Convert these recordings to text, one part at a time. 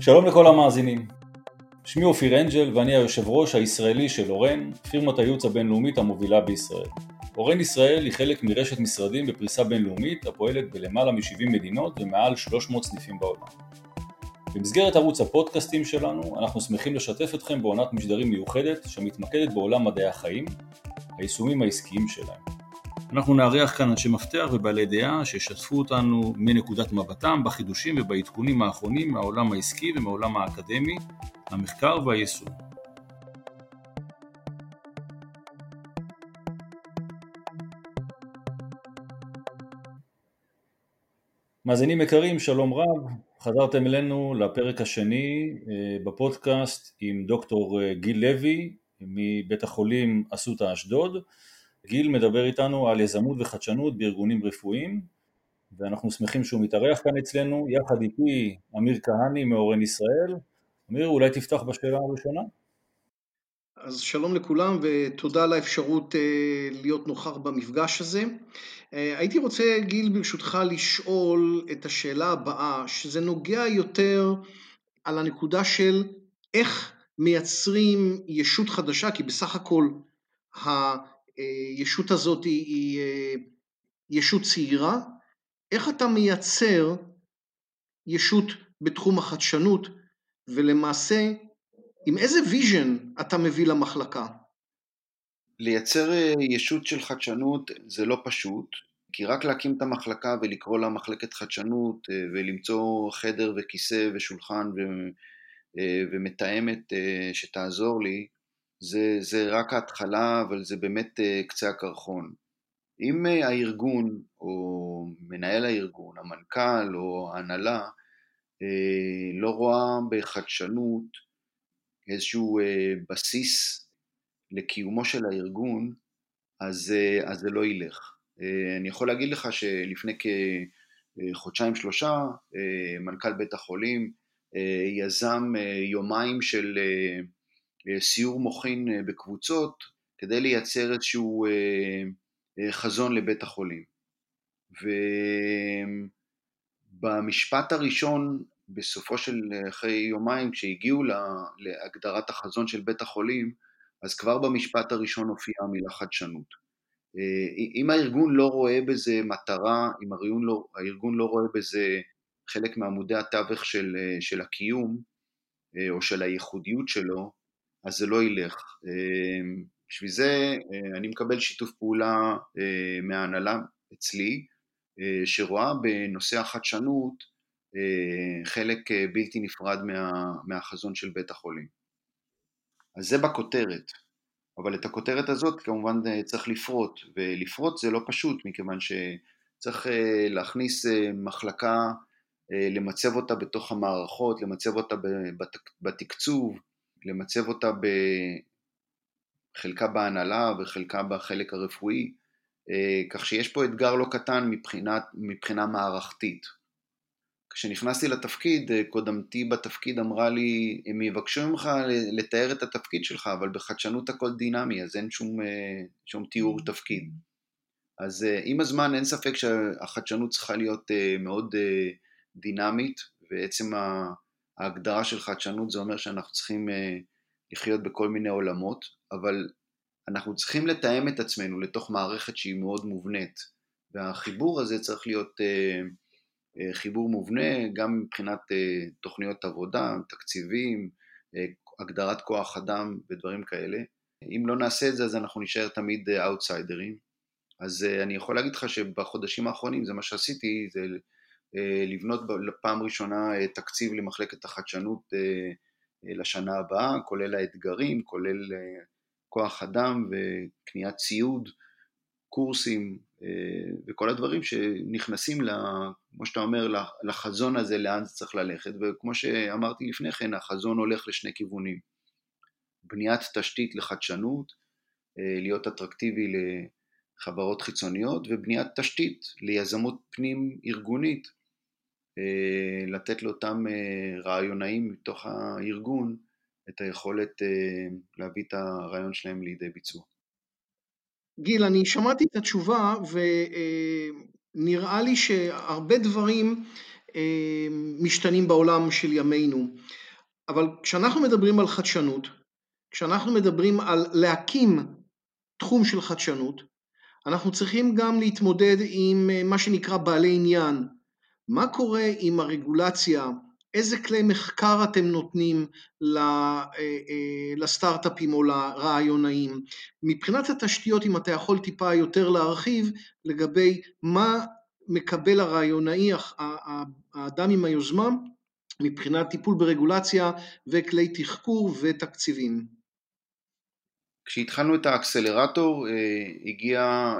שלום לכל המאזינים. שמי אופיר אנג'ל ואני היושב ראש הישראלי של אורן, פירמת הייעוץ הבינלאומית המובילה בישראל. אורן ישראל היא חלק מרשת משרדים בפריסה בינלאומית הפועלת בלמעלה מ-70 מדינות ומעל 300 סניפים בעולם. במסגרת ערוץ הפודקאסטים שלנו אנחנו שמחים לשתף אתכם בעונת משדרים מיוחדת שמתמקדת בעולם מדעי החיים, היישומים העסקיים שלהם. אנחנו נארח כאן אנשי מפתח ובעלי דעה שישתפו אותנו מנקודת מבטם בחידושים ובעדכונים האחרונים מהעולם העסקי ומהעולם האקדמי, המחקר והיישום. מאזינים יקרים, שלום רב, חזרתם אלינו לפרק השני אה, בפודקאסט עם דוקטור אה, גיל לוי מבית החולים אסותא אשדוד. גיל מדבר איתנו על יזמות וחדשנות בארגונים רפואיים ואנחנו שמחים שהוא מתארח כאן אצלנו, יחד איתי אמיר כהני מאורן ישראל. אמיר, אולי תפתח בשאלה הראשונה? אז שלום לכולם ותודה על האפשרות אה, להיות נוכח במפגש הזה. אה, הייתי רוצה, גיל, ברשותך, לשאול את השאלה הבאה, שזה נוגע יותר על הנקודה של איך מייצרים ישות חדשה, כי בסך הכל הישות הזאת היא אה, ישות צעירה, איך אתה מייצר ישות בתחום החדשנות, ולמעשה עם איזה vision אתה מביא למחלקה? לייצר אה, ישות של חדשנות זה לא פשוט, כי רק להקים את המחלקה ולקרוא לה מחלקת חדשנות אה, ולמצוא חדר וכיסא ושולחן ו, ומתאמת שתעזור לי, זה, זה רק ההתחלה, אבל זה באמת אה, קצה הקרחון. אם אה, הארגון, או מנהל הארגון, המנכ"ל או ההנהלה, אה, לא רואה בחדשנות איזשהו בסיס לקיומו של הארגון, אז, אז זה לא ילך. אני יכול להגיד לך שלפני כחודשיים שלושה, מנכ"ל בית החולים יזם יומיים של סיור מוחין אה, בקבוצות כדי לייצר איזשהו אה, חזון לבית החולים. ובמשפט הראשון, בסופו של אחרי יומיים, כשהגיעו להגדרת החזון של בית החולים, אז כבר במשפט הראשון הופיעה המילה חדשנות. אם הארגון לא רואה בזה מטרה, אם הארגון לא, הארגון לא רואה בזה חלק מעמודי התווך של, של הקיום, או של הייחודיות שלו, אז זה לא ילך. אמ, בשביל זה אה, אני מקבל שיתוף פעולה אה, מההנהלה אצלי, אה, שרואה בנושא החדשנות חלק בלתי נפרד מה, מהחזון של בית החולים. אז זה בכותרת, אבל את הכותרת הזאת כמובן צריך לפרוט, ולפרוט זה לא פשוט מכיוון שצריך להכניס מחלקה, למצב אותה בתוך המערכות, למצב אותה בתקצוב, למצב אותה בחלקה בהנהלה וחלקה בחלק הרפואי, אה, כך שיש פה אתגר לא קטן מבחינת, מבחינה מערכתית. כשנכנסתי לתפקיד, אה, קודמתי בתפקיד אמרה לי, הם יבקשו ממך לתאר את התפקיד שלך, אבל בחדשנות הכל דינמי, אז אין שום, אה, שום תיאור mm. תפקיד. אז עם הזמן אין ספק שהחדשנות צריכה להיות מאוד דינמית, ועצם ההגדרה של חדשנות זה אומר שאנחנו צריכים אה, לחיות בכל מיני עולמות, אבל אנחנו צריכים לתאם את עצמנו לתוך מערכת שהיא מאוד מובנית, והחיבור הזה צריך להיות אה, אה, חיבור מובנה גם מבחינת תוכניות עבודה, תקציבים, הגדרת כוח אדם ודברים כאלה. אם לא נעשה את זה אז אנחנו נשאר תמיד אאוטסיידרים. אז אני יכול להגיד לך שבחודשים האחרונים זה מה שעשיתי, זה לבנות לפעם ראשונה אה, תקציב למחלקת החדשנות אה, לשנה הבאה, כולל האתגרים, כולל כוח אדם וקניית ציוד, קורסים וכל הדברים שנכנסים, כמו שאתה אומר, לחזון הזה, לאן זה צריך ללכת, וכמו שאמרתי לפני כן, החזון הולך לשני כיוונים. בניית תשתית לחדשנות, להיות אטרקטיבי לחברות חיצוניות, ובניית תשתית ליזמות פנים ארגונית, אה, לתת לאותם אה, רעיונאים מתוך הארגון את היכולת אה, להביא את הרעיון שלהם לידי ביצוע. גיל, אני שמעתי את התשובה ונראה לי שהרבה דברים משתנים בעולם של ימינו. אבל כשאנחנו מדברים על חדשנות, כשאנחנו מדברים על להקים תחום של חדשנות, אנחנו צריכים גם להתמודד עם מה שנקרא בעלי עניין. מה קורה עם הרגולציה איזה כלי מחקר אתם נותנים אה, אה, לסטארט-אפים או לרעיונאים. מבחינת התשתיות, אם אתה יכול טיפה יותר להרחיב לגבי מה מקבל הרעיונאי, האדם עם היוזמה, מבחינת טיפול ברגולציה וכלי תחקור ותקציבים. כשהתחלנו את האקסלרטור אה, הגיע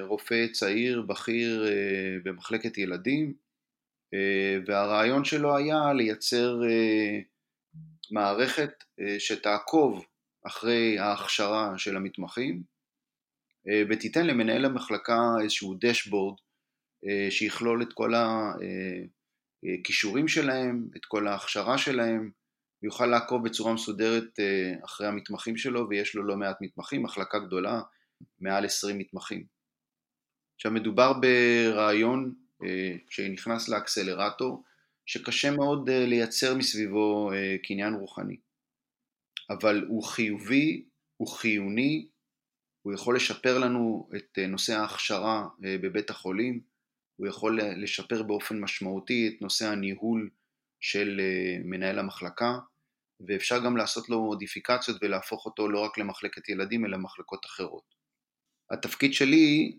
רופא צעיר, בכיר במחלקת ילדים, אה, והרעיון שלו היה לייצר אה, מערכת אה, שתעקוב אחרי ההכשרה של המתמחים ותיתן למנהל המחלקה איזשהו דשבורד שיכלול את כל הכישורים שלהם, את כל ההכשרה שלהם, ויוכל לעקוב בצורה מסודרת אחרי המתמחים שלו, ויש לו לא מעט מתמחים, מחלקה גדולה, מעל 20 מתמחים. עכשיו מדובר ברעיון אה, שנכנס לאקסלרטור, שקשה מאוד אה, לייצר מסביבו אה, קניין רוחני. אבל הוא חיובי, הוא חיוני, הוא יכול לשפר לנו את נושא ההכשרה בבית החולים, הוא יכול לשפר באופן משמעותי את נושא הניהול של מנהל המחלקה, ואפשר גם לעשות לו מודיפיקציות ולהפוך אותו לא רק למחלקת ילדים אלא למחלקות אחרות. התפקיד שלי,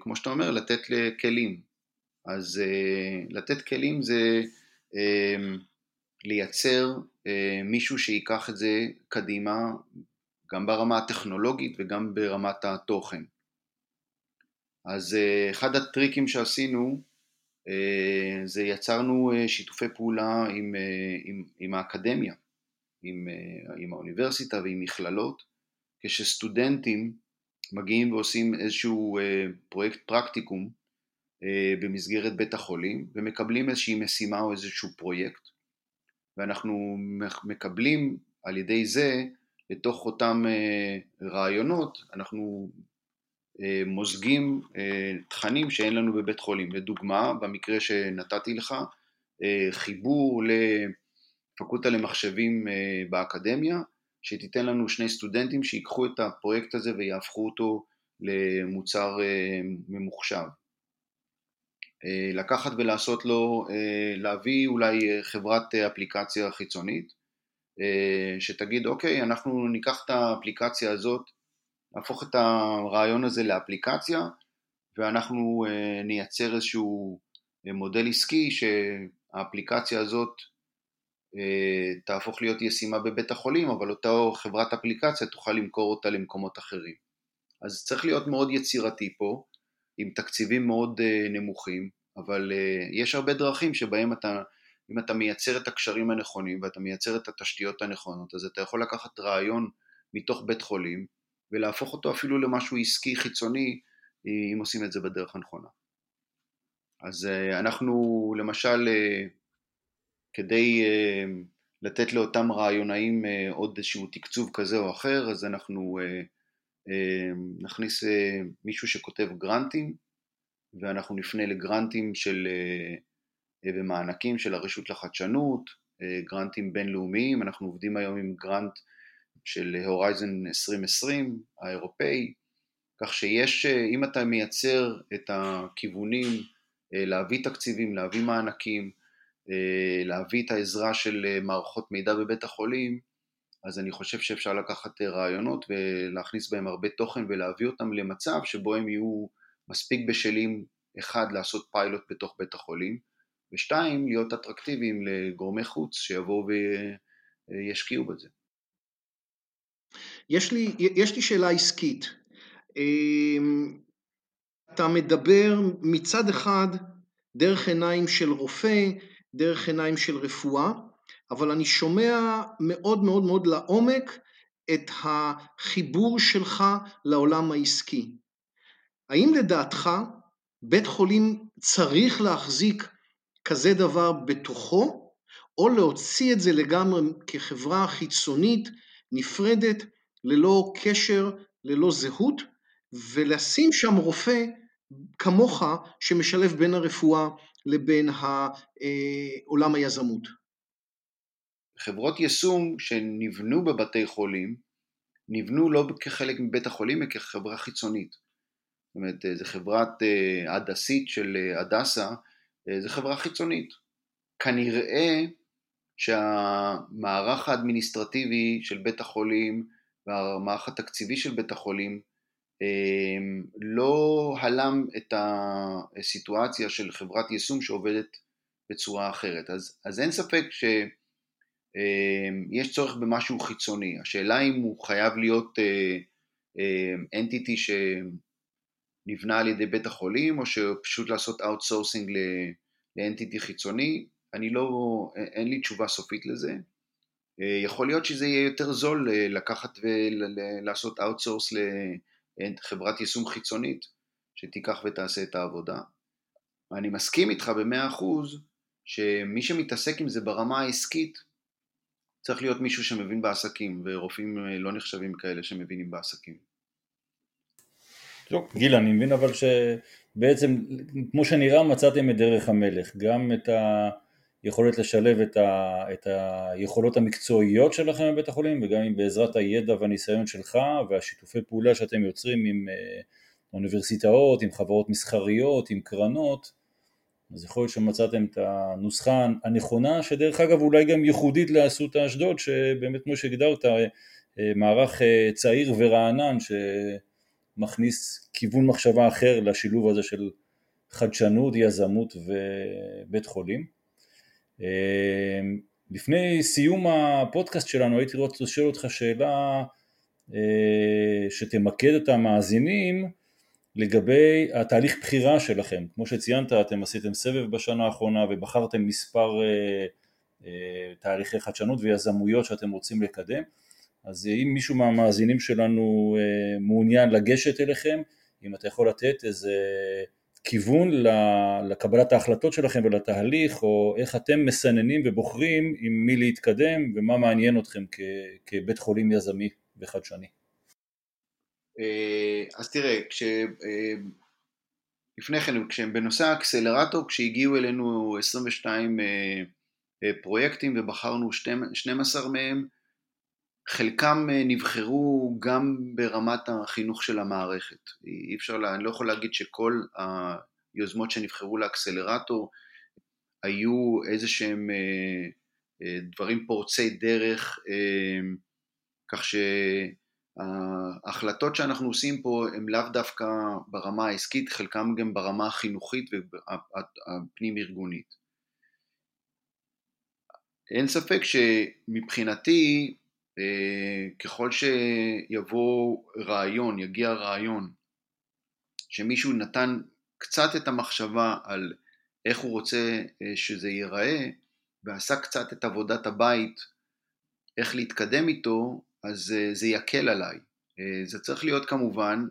כמו שאתה אומר, לתת כלים, אז uh, לתת כלים זה uh, לייצר מישהו שיקח את זה קדימה גם ברמה הטכנולוגית וגם ברמת התוכן. אז אחד הטריקים שעשינו זה יצרנו שיתופי פעולה עם, עם, עם האקדמיה, עם, uh, עם האוניברסיטה ועם מכללות, כשסטודנטים מגיעים ועושים איזשהו uh, פרויקט פרקטיקום אה, במסגרת בית החולים ומקבלים איזושהי משימה או איזשהו פרויקט ואנחנו מקבלים על ידי זה לתוך אותם אה, רעיונות אנחנו אה, מוזגים תכנים שאין לנו בבית חולים. לדוגמה, במקרה שנתתי לך, חיבור לפקולטה למחשבים באקדמיה, שתיתן לנו שני סטודנטים שיקחו את הפרויקט הזה ויהפכו אותו למוצר ממוחשב. אה, לקחת ולעשות לו, אה, להביא אולי אה, חברת אפליקציה חיצונית שתגיד אוקיי אנחנו ניקח את האפליקציה הזאת, נהפוך את הרעיון הזה לאפליקציה ואנחנו נייצר איזשהו מודל עסקי שהאפליקציה הזאת תהפוך להיות ישימה בבית החולים אבל אותה חברת אפליקציה תוכל למכור אותה למקומות אחרים. אז צריך להיות מאוד יצירתי פה עם תקציבים מאוד uh, נמוכים, אבל uh, יש הרבה דרכים שבהם אתה, אם אתה מייצר את הקשרים הנכונים ואתה מייצר את התשתיות הנכונות, אז אתה יכול לקחת רעיון מתוך בית חולים ולהפוך אותו אפילו למשהו עסקי חיצוני אם עושים את זה בדרך הנכונה. אז אנחנו למשל, כדי uh, לתת לאותם רעיונאים uh, עוד איזשהו תקצוב כזה או אחר, אז אנחנו אמ, נכניס אה, מישהו שכותב גרנטים ואנחנו נפנה לגרנטים של, אה, אה, ומענקים של הרשות לחדשנות, גרנטים בינלאומיים, אנחנו עובדים היום עם גרנט של הורייזן 2020 האירופאי, כך שיש, אם אתה מייצר את הכיוונים להביא תקציבים, להביא מענקים, להביא את העזרה של מערכות מידע בבית החולים, אז אני חושב שאפשר לקחת אה, רעיונות ולהכניס בהם הרבה תוכן ולהביא אותם למצב שבו הם יהיו מספיק בשלים, אחד, לעשות פיילוט בתוך בית החולים, ושתיים, להיות אטרקטיביים לגורמי חוץ שיבואו וישקיעו בזה. יש לי, יש לי שאלה עסקית. אמ, אתה מדבר מצד אחד דרך עיניים של רופא, דרך עיניים של רפואה, אבל אני שומע מאוד מאוד מאוד לעומק את החיבור שלך לעולם העסקי. האם לדעתך בית חולים צריך להחזיק כזה דבר בתוכו, או להוציא את זה לגמרי כחברה חיצונית, נפרדת, ללא קשר, ללא זהות, ולשים שם רופא כמוך שמשלב בין הרפואה לבין עולם היזמות? חברות יישום שנבנו בבתי חולים, נבנו לא כחלק מבית החולים, אלא כחברה חיצונית. זאת אומרת, זו חברת הדסית של הדסה, זו חברה חיצונית. כנראה שהמערך האדמיניסטרטיבי של בית החולים והמערך התקציבי של בית החולים לא הלם את הסיטואציה של חברת יישום שעובדת בצורה אחרת. אז, אז אין ספק שיש צורך במשהו חיצוני. השאלה אם הוא חייב להיות entity שנבנה על ידי בית החולים, או שפשוט לעשות outsourcing ל entity חיצוני, אני לא, אין לי תשובה סופית לזה. יכול להיות שזה יהיה יותר זול לקחת ולעשות outsource לחברת יישום חיצונית שתיקח ותעשה את העבודה. אני מסכים איתך במאה אחוז שמי שמתעסק עם זה ברמה העסקית צריך להיות מישהו שמבין בעסקים ורופאים לא נחשבים כאלה שמבינים בעסקים. טוב, גיל, אני מבין אבל שבעצם כמו שנראה מצאתם את דרך המלך, גם את ה... יכולת לשלב את, ה, את היכולות המקצועיות שלכם בבית החולים וגם אם בעזרת הידע והניסיון שלך והשיתופי פעולה שאתם יוצרים עם אה, אוניברסיטאות, עם חברות מסחריות, עם קרנות, אז יכול להיות שמצאתם את הנוסחה הנכונה, שדרך אגב אולי גם ייחודית לאסותא אשדוד, שבאמת כמו שהגדרת, אה, מערך אה, צעיר ורענן שמכניס כיוון מחשבה אחר לשילוב הזה של חדשנות, יזמות ובית חולים. אמ, לפני סיום הפודקאסט שלנו הייתי רוצה לשאול אותך שאלה אה, שתמקד את המאזינים לגבי התהליך בחירה שלכם. כמו שציינת אתם עשיתם סבב בשנה האחרונה ובחרתם מספר אה, אה, תהליכי חדשנות ויזמויות שאתם רוצים לקדם. אז אם מישהו מהמאזינים שלנו מעוניין לגשת אליכם, אם אתה יכול לתת איזה כיוון לקבלת ההחלטות שלכם ולתהליך, או איך אתם מסננים ובוחרים עם מי להתקדם ומה מעניין אתכם כבית חולים יזמי וחדשני. אה, אז תראה, כש... אה, לפני כן, כשהם בנושא האקסלרטור, כשהגיעו אלינו 22 אה, פרויקטים ובחרנו 12 מהם, חלקם אה, נבחרו גם ברמת החינוך של המערכת. אי אפשר, אני לא יכול להגיד שכל היוזמות שנבחרו לאקסלרטור היו איזה שהם אה, אה, דברים פורצי דרך, כך שההחלטות שאנחנו עושים פה הן לאו דווקא ברמה העסקית, חלקם גם ברמה החינוכית והפנים ארגונית. אין ספק שמבחינתי ככל שיבוא רעיון, יגיע רעיון, שמישהו נתן קצת את המחשבה על איך הוא רוצה אה, שזה ייראה, ועשה קצת את עבודת הבית, איך להתקדם איתו, אז אה, זה יקל עליי. זה צריך להיות כמובן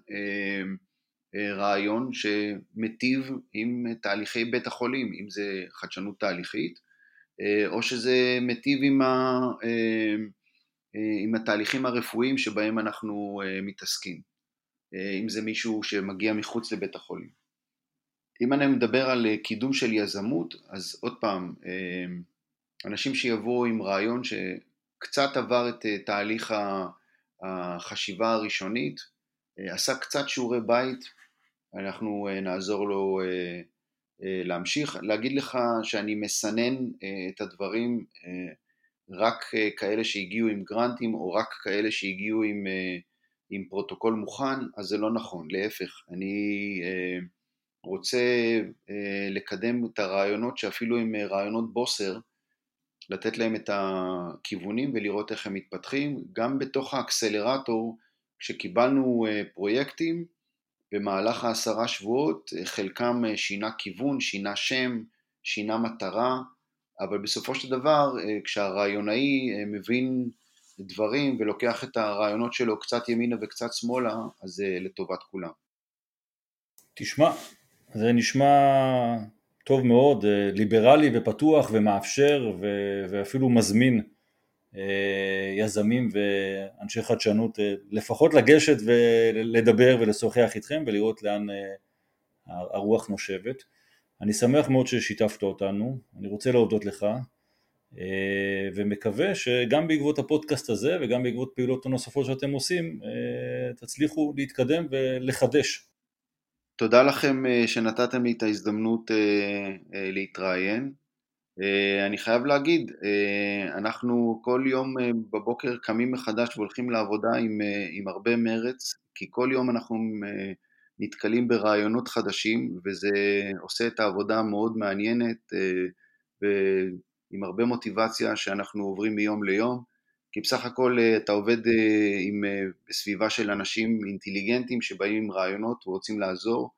רעיון שמטיב עם תהליכי בית החולים, אם זה חדשנות תהליכית, או שזה מטיב עם ה... אה, עם התהליכים הרפואיים שבהם אנחנו אה, מתעסקים, אה, אם זה מישהו שמגיע מחוץ לבית החולים. אם אני מדבר על קידום של יזמות, אז עוד פעם, אנשים שיבואו עם רעיון שקצת עבר את תהליך החשיבה הראשונית, עשה קצת שיעורי בית, אנחנו נעזור לו להמשיך. להגיד לך שאני מסנן את הדברים רק אה, כאלה שהגיעו עם גרנטים או רק כאלה שהגיעו עם, אה, עם פרוטוקול מוכן, אז זה לא נכון, להפך, אני אה, רוצה לקדם את הרעיונות שאפילו עם רעיונות בוסר, לתת להם את הכיוונים ולראות איך הם מתפתחים, גם בתוך האקסלרטור, כשקיבלנו פרויקטים, במהלך העשרה שבועות, חלקם שינה כיוון, שינה שם, שינה מטרה, אבל בסופו של דבר אה, כשהרעיונאי אה, מבין דברים ולוקח את הרעיונות שלו קצת ימינה וקצת שמאלה, אז זה לטובת כולם. תשמע, זה נשמע טוב מאוד, אה, ליברלי ופתוח ומאפשר ואפילו מזמין יזמים ואנשי חדשנות לפחות לגשת ולדבר ולשוחח איתכם ולראות לאן הרוח נושבת. אני שמח מאוד ששיתפת אותנו, אני רוצה להודות לך, אה, ומקווה שגם בעקבות הפודקאסט הזה וגם בעקבות פעילות הנוספות שאתם עושים, אה, תצליחו להתקדם ולחדש. תודה לכם אה, שנתתם לי את ההזדמנות להתראיין. אני חייב להגיד, אנחנו כל יום בבוקר קמים מחדש והולכים לעבודה עם, עם הרבה מרץ, כי כל יום אנחנו נתקלים ברעיונות חדשים וזה עושה את העבודה מאוד מעניינת ועם הרבה מוטיבציה שאנחנו עוברים מיום ליום, כי בסך הכל אה, אתה עובד אה, עם, אה, בסביבה של אנשים אינטליגנטים שבאים עם רעיונות ורוצים לעזור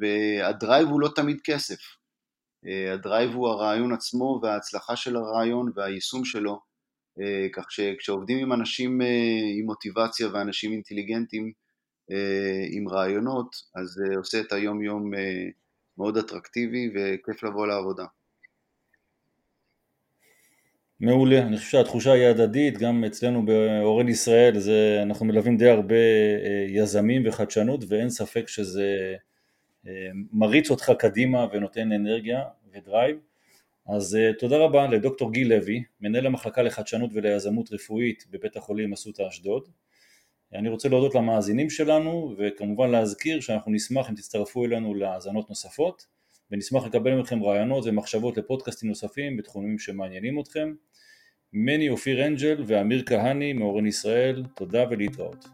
וה drive הוא לא תמיד כסף, ה drive הוא הרעיון עצמו וההצלחה של הרעיון והיישום שלו, כך שכשעובדים עם אנשים עם מוטיבציה ואנשים אינטליגנטים עם רעיונות, אז זה עושה את היום יום מאוד אטרקטיבי וכיף לבוא לעבודה. מעולה, אני חושב שהתחושה היא הדדית, גם אצלנו באורן ישראל זה, אנחנו מלווים די הרבה אה, יזמים וחדשנות ואין ספק שזה אה, מריץ אותך קדימה ונותן אנרגיה ודרייב. אז אה, תודה רבה לדוקטור גיל לוי, מנהל המחלקה לחדשנות וליזמות רפואית בבית החולים אסותא אשדוד. אני רוצה להודות למאזינים שלנו וכמובן להזכיר שאנחנו נשמח אם תצטרפו אלינו להאזנות נוספות ונשמח לקבל מכם רעיונות ומחשבות לפודקאסטים נוספים בתחומים שמעניינים אתכם. מני אופיר אנג'ל ואמיר כהני מאורן ישראל, תודה ולהתראות.